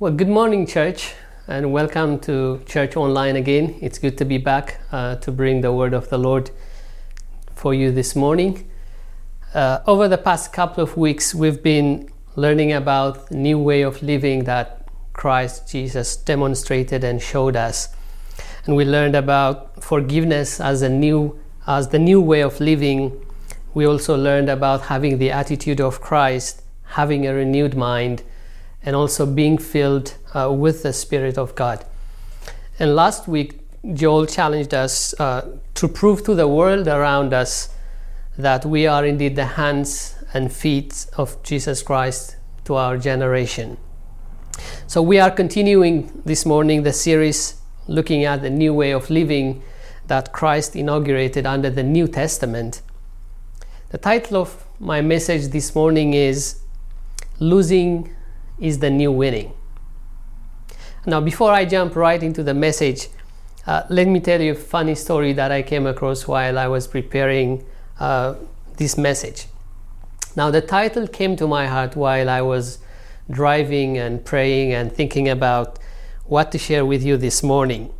Well, good morning, church, and welcome to Church Online again. It's good to be back uh, to bring the word of the Lord for you this morning. Uh, over the past couple of weeks, we've been learning about new way of living that Christ Jesus demonstrated and showed us, and we learned about forgiveness as a new as the new way of living. We also learned about having the attitude of Christ, having a renewed mind and also being filled uh, with the Spirit of God. And last week, Joel challenged us uh, to prove to the world around us that we are indeed the hands and feet of Jesus Christ to our generation. So, we are continuing this morning the series looking at the new way of living that Christ inaugurated under the New Testament. The title of my message this morning is Losing is the new winning. Now, before I jump right into the message, uh, let me tell you a funny story that I came across while I was preparing uh, this message. Now, the title came to my heart while I was driving and praying and thinking about what to share with you this morning.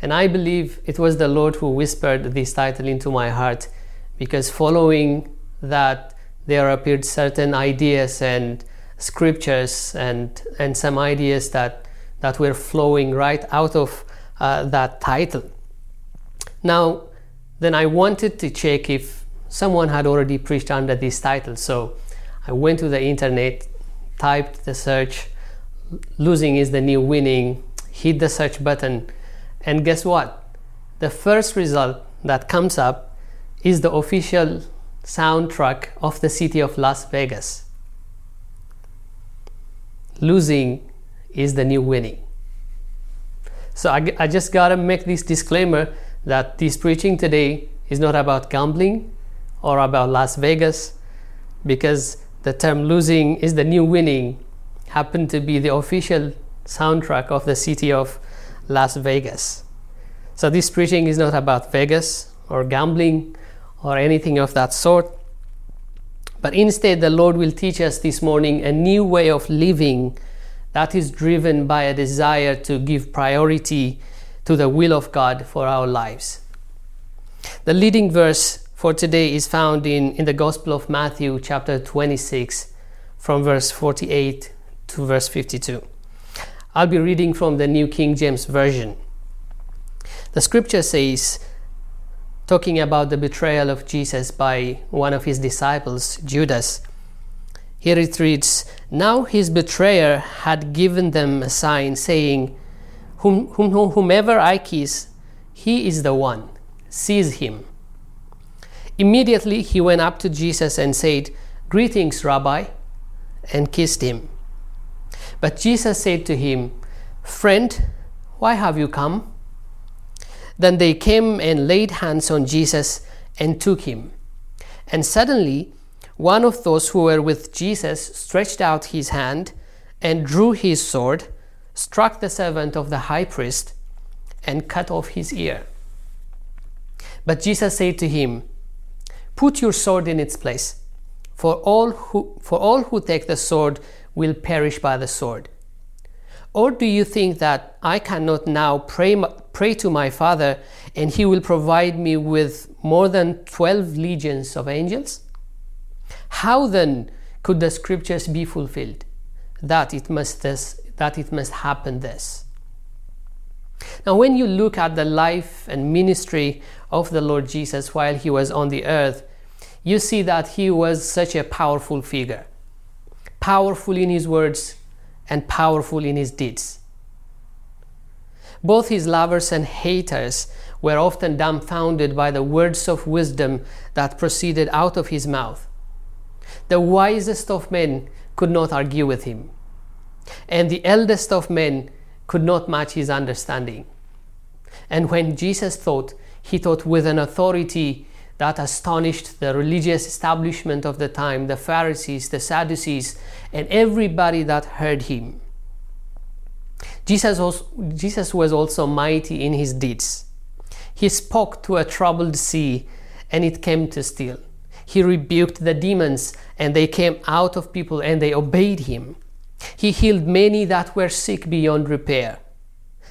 And I believe it was the Lord who whispered this title into my heart because following that, there appeared certain ideas and scriptures and, and some ideas that, that were flowing right out of uh, that title. Now, then I wanted to check if someone had already preached under this title. So I went to the internet, typed the search, losing is the new winning, hit the search button, and guess what? The first result that comes up is the official soundtrack of the city of Las Vegas losing is the new winning. So I, I just gotta make this disclaimer that this preaching today is not about gambling or about Las Vegas because the term losing is the new winning happened to be the official soundtrack of the city of Las Vegas. So this preaching is not about Vegas or gambling or anything of that sort. But instead, the Lord will teach us this morning a new way of living that is driven by a desire to give priority to the will of God for our lives. The leading verse for today is found in, in the Gospel of Matthew, chapter 26, from verse 48 to verse 52. I'll be reading from the New King James Version. The scripture says, talking about the betrayal of Jesus by one of his disciples, Judas. Here it reads Now his betrayer had given them a sign, saying, whom, whom, Whomever I kiss, he is the one. Seize him. Immediately he went up to Jesus and said, Greetings, Rabbi, and kissed him. But Jesus said to him, Friend, why have you come? Then they came and laid hands on Jesus and took him. And suddenly, one of those who were with Jesus stretched out his hand and drew his sword, struck the servant of the high priest, and cut off his ear. But Jesus said to him, Put your sword in its place, for all who, for all who take the sword will perish by the sword. Or do you think that I cannot now pray, pray to my Father and he will provide me with more than 12 legions of angels? How then could the scriptures be fulfilled? That it must, this, that it must happen this. Now, when you look at the life and ministry of the Lord Jesus while he was on the earth, you see that he was such a powerful figure. Powerful in his words, and powerful in his deeds. Both his lovers and haters were often dumbfounded by the words of wisdom that proceeded out of his mouth. The wisest of men could not argue with him, and the eldest of men could not match his understanding. And when Jesus thought, he taught with an authority that astonished the religious establishment of the time, the Pharisees, the Sadducees, and everybody that heard him. Jesus, also, Jesus was also mighty in his deeds. He spoke to a troubled sea, and it came to still. He rebuked the demons, and they came out of people, and they obeyed him. He healed many that were sick beyond repair.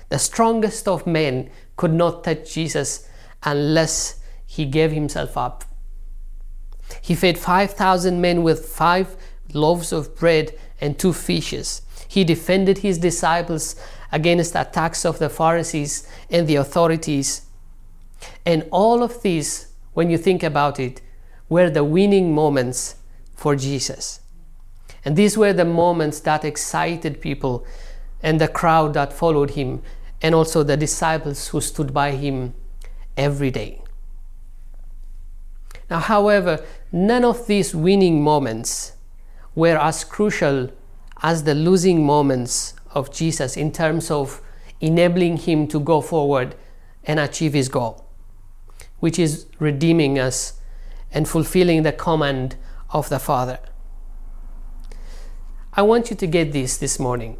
The strongest of men could not touch Jesus unless he gave himself up. He fed 5,000 men with five loaves of bread and two fishes. He defended his disciples against attacks of the Pharisees and the authorities. And all of these, when you think about it, were the winning moments for Jesus. And these were the moments that excited people and the crowd that followed him, and also the disciples who stood by him every day. Now, however, none of these winning moments were as crucial as the losing moments of Jesus in terms of enabling him to go forward and achieve his goal, which is redeeming us and fulfilling the command of the Father. I want you to get this this morning.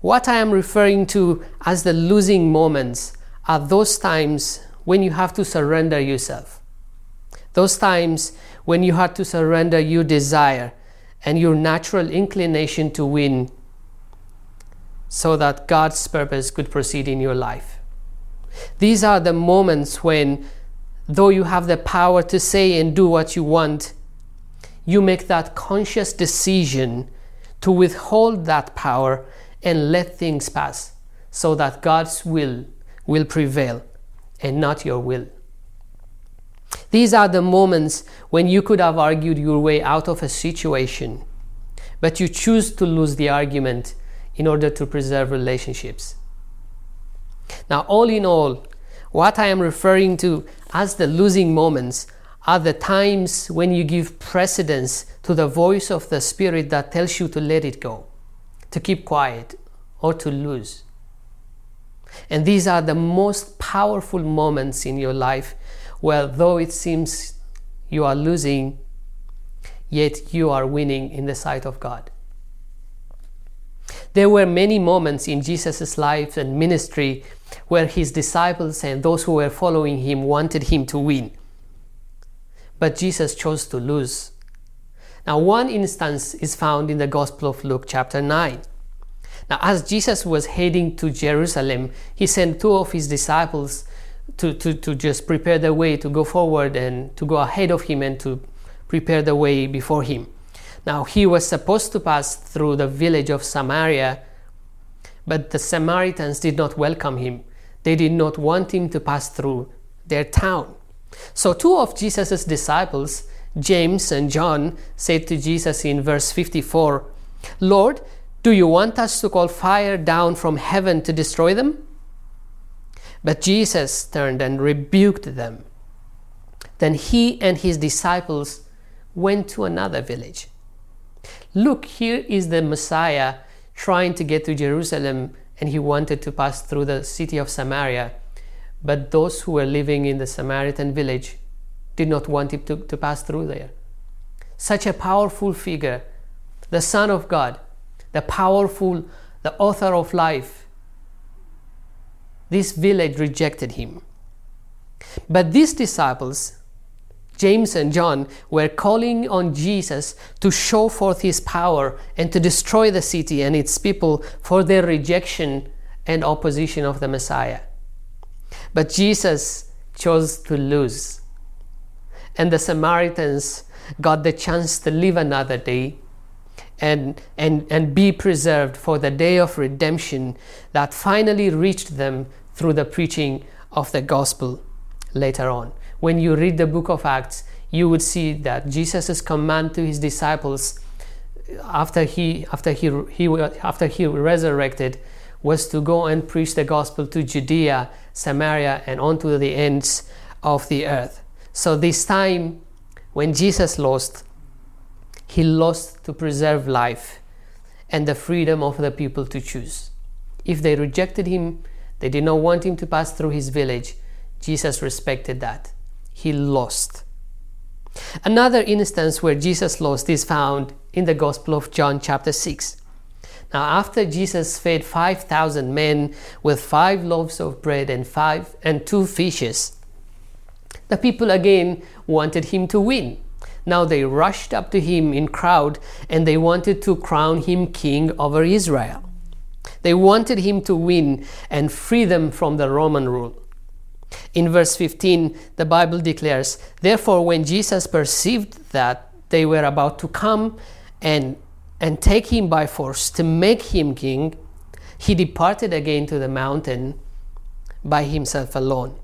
What I am referring to as the losing moments are those times when you have to surrender yourself. Those times when you have to surrender your desire and your natural inclination to win so that God's purpose could proceed in your life. These are the moments when, though you have the power to say and do what you want, you make that conscious decision to withhold that power and let things pass so that God's will will prevail and not your will. These are the moments when you could have argued your way out of a situation, but you choose to lose the argument in order to preserve relationships. Now, all in all, what I am referring to as the losing moments are the times when you give precedence to the voice of the Spirit that tells you to let it go, to keep quiet, or to lose. And these are the most powerful moments in your life where, though it seems you are losing, yet you are winning in the sight of God. There were many moments in Jesus' life and ministry where his disciples and those who were following him wanted him to win. But Jesus chose to lose. Now, one instance is found in the Gospel of Luke, chapter 9. Now, as Jesus was heading to Jerusalem, he sent two of his disciples to, to, to just prepare the way to go forward and to go ahead of him and to prepare the way before him. Now, he was supposed to pass through the village of Samaria, but the Samaritans did not welcome him. They did not want him to pass through their town. So, two of Jesus' disciples, James and John, said to Jesus in verse 54, Lord, do you want us to call fire down from heaven to destroy them? But Jesus turned and rebuked them. Then he and his disciples went to another village. Look, here is the Messiah trying to get to Jerusalem, and he wanted to pass through the city of Samaria. But those who were living in the Samaritan village did not want him to, to pass through there. Such a powerful figure, the Son of God, the powerful, the author of life. This village rejected him. But these disciples, James and John, were calling on Jesus to show forth his power and to destroy the city and its people for their rejection and opposition of the Messiah. But Jesus chose to lose. And the Samaritans got the chance to live another day and, and, and be preserved for the day of redemption that finally reached them through the preaching of the gospel later on. When you read the book of Acts, you would see that Jesus' command to his disciples after he, after he, he, after he resurrected was to go and preach the gospel to Judea, Samaria, and onto the ends of the earth. So, this time when Jesus lost, he lost to preserve life and the freedom of the people to choose. If they rejected him, they did not want him to pass through his village, Jesus respected that. He lost. Another instance where Jesus lost is found in the Gospel of John, chapter 6. Now, after Jesus fed 5,000 men with five loaves of bread and five and two fishes, the people again wanted him to win. Now they rushed up to him in crowd and they wanted to crown him king over Israel. They wanted him to win and free them from the Roman rule. In verse 15, the Bible declares, Therefore, when Jesus perceived that they were about to come and, and take him by force to make him king, he departed again to the mountain by himself alone.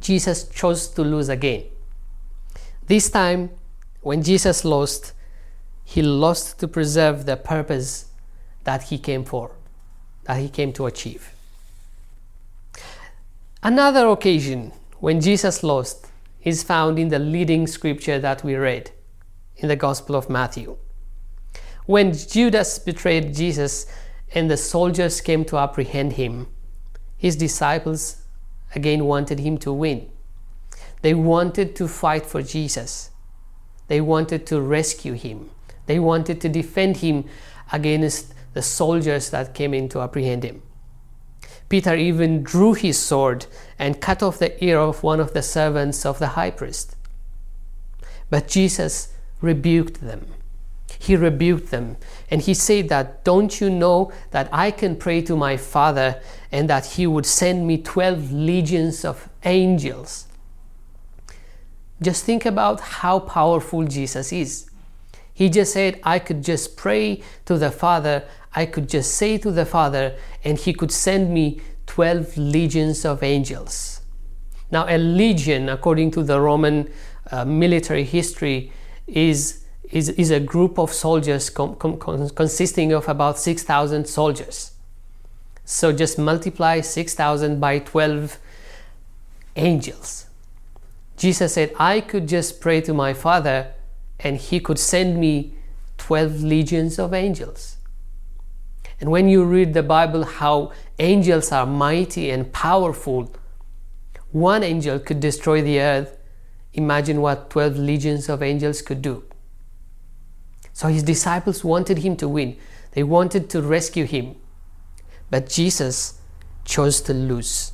Jesus chose to lose again. This time, when Jesus lost, he lost to preserve the purpose that he came for, that he came to achieve. Another occasion when Jesus lost is found in the leading scripture that we read in the Gospel of Matthew. When Judas betrayed Jesus and the soldiers came to apprehend him, his disciples again wanted him to win. They wanted to fight for Jesus. They wanted to rescue him. They wanted to defend him against the soldiers that came in to apprehend him. Peter even drew his sword and cut off the ear of one of the servants of the high priest. But Jesus rebuked them. He rebuked them and he said that, Don't you know that I can pray to my Father and that he would send me 12 legions of angels? Just think about how powerful Jesus is. He just said, I could just pray to the Father, I could just say to the Father, and He could send me 12 legions of angels. Now, a legion, according to the Roman uh, military history, is, is, is a group of soldiers com- com- consisting of about 6,000 soldiers. So just multiply 6,000 by 12 angels. Jesus said, I could just pray to my Father and he could send me 12 legions of angels. And when you read the Bible, how angels are mighty and powerful, one angel could destroy the earth. Imagine what 12 legions of angels could do. So his disciples wanted him to win, they wanted to rescue him. But Jesus chose to lose.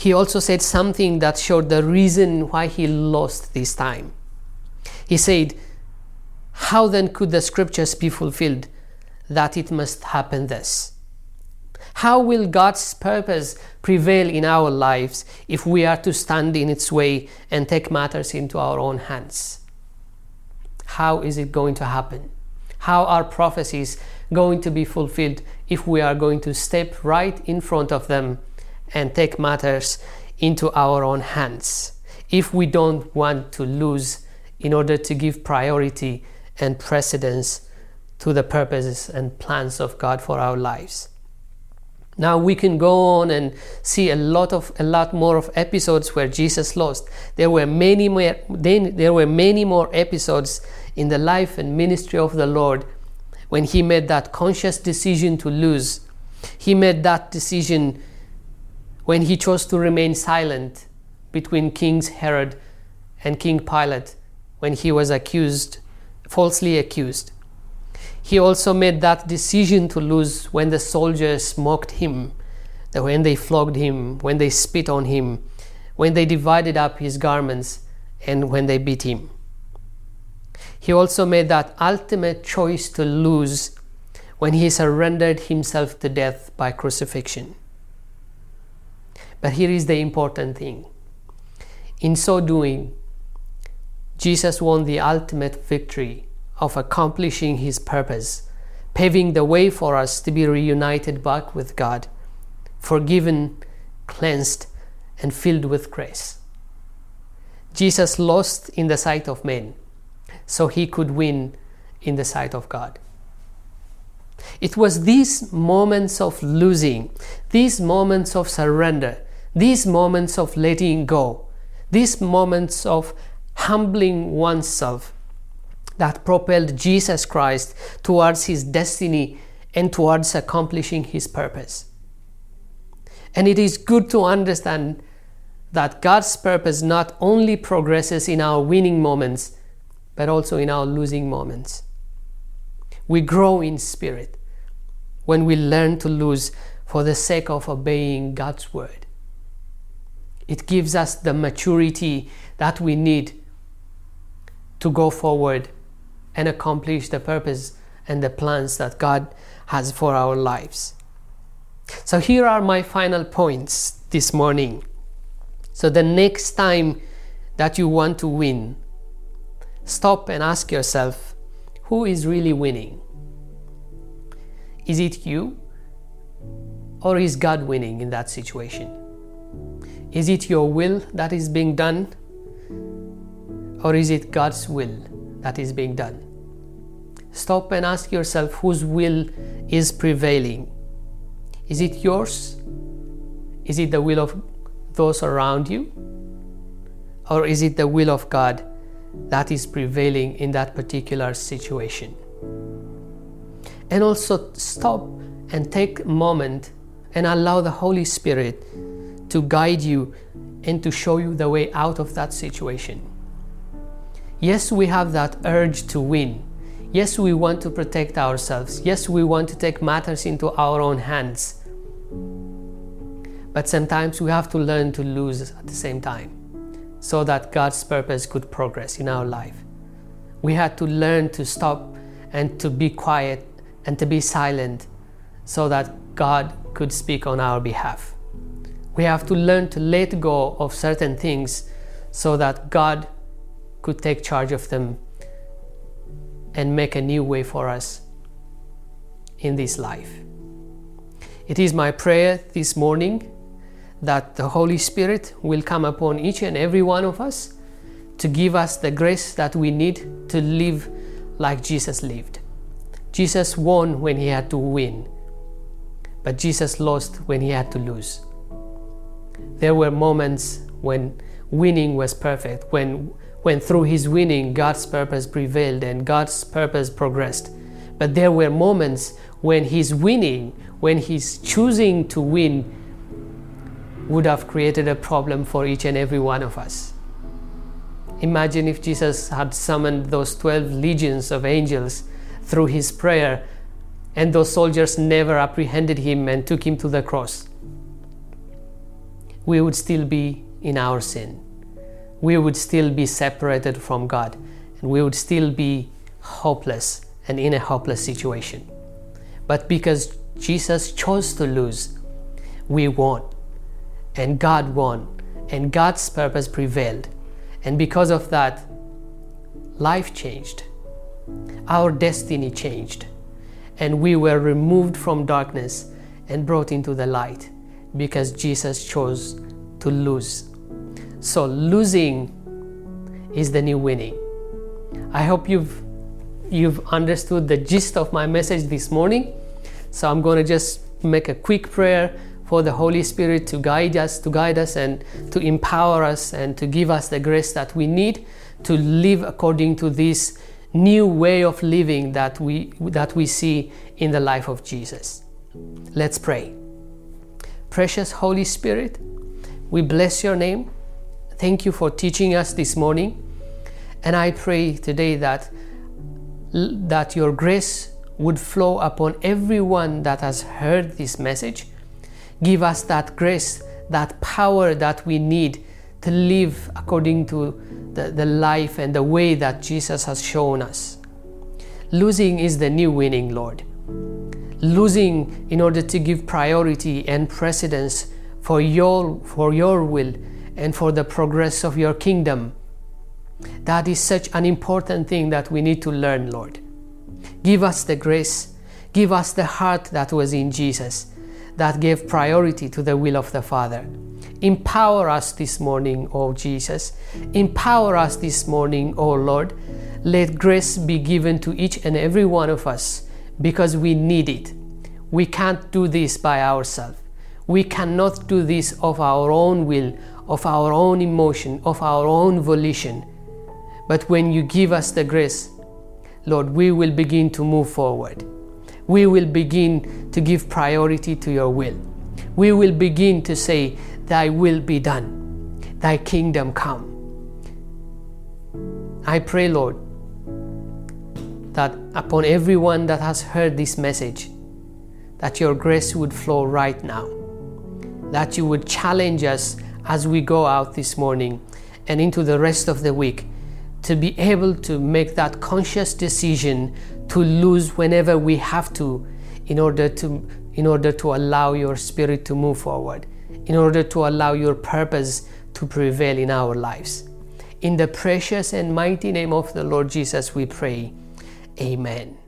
He also said something that showed the reason why he lost this time. He said, How then could the scriptures be fulfilled that it must happen thus? How will God's purpose prevail in our lives if we are to stand in its way and take matters into our own hands? How is it going to happen? How are prophecies going to be fulfilled if we are going to step right in front of them and take matters into our own hands? If we don't want to lose in order to give priority and precedence to the purposes and plans of God for our lives. Now we can go on and see a lot of a lot more of episodes where Jesus lost. There were many more there were many more episodes in the life and ministry of the Lord when he made that conscious decision to lose. He made that decision when he chose to remain silent between King Herod and King Pilate when he was accused, falsely accused. He also made that decision to lose when the soldiers mocked him, when they flogged him, when they spit on him, when they divided up his garments, and when they beat him. He also made that ultimate choice to lose when he surrendered himself to death by crucifixion. But here is the important thing. In so doing, Jesus won the ultimate victory of accomplishing his purpose, paving the way for us to be reunited back with God, forgiven, cleansed, and filled with grace. Jesus lost in the sight of men, so he could win in the sight of God. It was these moments of losing, these moments of surrender, these moments of letting go, these moments of humbling oneself that propelled Jesus Christ towards his destiny and towards accomplishing his purpose. And it is good to understand that God's purpose not only progresses in our winning moments, but also in our losing moments. We grow in spirit when we learn to lose for the sake of obeying God's word. It gives us the maturity that we need to go forward and accomplish the purpose and the plans that God has for our lives. So, here are my final points this morning. So, the next time that you want to win, stop and ask yourself who is really winning? Is it you? Or is God winning in that situation? Is it your will that is being done? Or is it God's will that is being done? Stop and ask yourself whose will is prevailing. Is it yours? Is it the will of those around you? Or is it the will of God that is prevailing in that particular situation? And also stop and take a moment and allow the Holy Spirit to guide you and to show you the way out of that situation. Yes, we have that urge to win. Yes, we want to protect ourselves. Yes, we want to take matters into our own hands. But sometimes we have to learn to lose at the same time so that God's purpose could progress in our life. We had to learn to stop and to be quiet and to be silent so that God could speak on our behalf. We have to learn to let go of certain things so that God could take charge of them and make a new way for us in this life. It is my prayer this morning that the Holy Spirit will come upon each and every one of us to give us the grace that we need to live like Jesus lived. Jesus won when he had to win, but Jesus lost when he had to lose. There were moments when winning was perfect, when, when through his winning God's purpose prevailed and God's purpose progressed. But there were moments when his winning, when his choosing to win, would have created a problem for each and every one of us. Imagine if Jesus had summoned those 12 legions of angels through his prayer and those soldiers never apprehended him and took him to the cross. We would still be in our sin. We would still be separated from God and we would still be hopeless and in a hopeless situation. But because Jesus chose to lose, we won and God won, and God's purpose prevailed. And because of that, life changed. Our destiny changed. And we were removed from darkness and brought into the light because Jesus chose to lose. So, losing is the new winning. I hope you've you've understood the gist of my message this morning. So I'm going to just make a quick prayer for the Holy Spirit to guide us, to guide us and to empower us and to give us the grace that we need to live according to this new way of living that we that we see in the life of Jesus. Let's pray. Precious Holy Spirit, we bless your name. Thank you for teaching us this morning. And I pray today that that your grace would flow upon everyone that has heard this message Give us that grace, that power that we need to live according to the, the life and the way that Jesus has shown us. Losing is the new winning, Lord. Losing in order to give priority and precedence for your, for your will and for the progress of your kingdom. That is such an important thing that we need to learn, Lord. Give us the grace, give us the heart that was in Jesus, that gave priority to the will of the Father. Empower us this morning, O Jesus. Empower us this morning, O Lord. Let grace be given to each and every one of us because we need it. We can't do this by ourselves. We cannot do this of our own will, of our own emotion, of our own volition. But when you give us the grace, Lord, we will begin to move forward we will begin to give priority to your will. We will begin to say, Thy will be done, Thy kingdom come. I pray, Lord, that upon everyone that has heard this message, that your grace would flow right now, that you would challenge us as we go out this morning and into the rest of the week to be able to make that conscious decision to lose whenever we have to in order to in order to allow your spirit to move forward in order to allow your purpose to prevail in our lives. In the precious and mighty name of the Lord Jesus we pray amen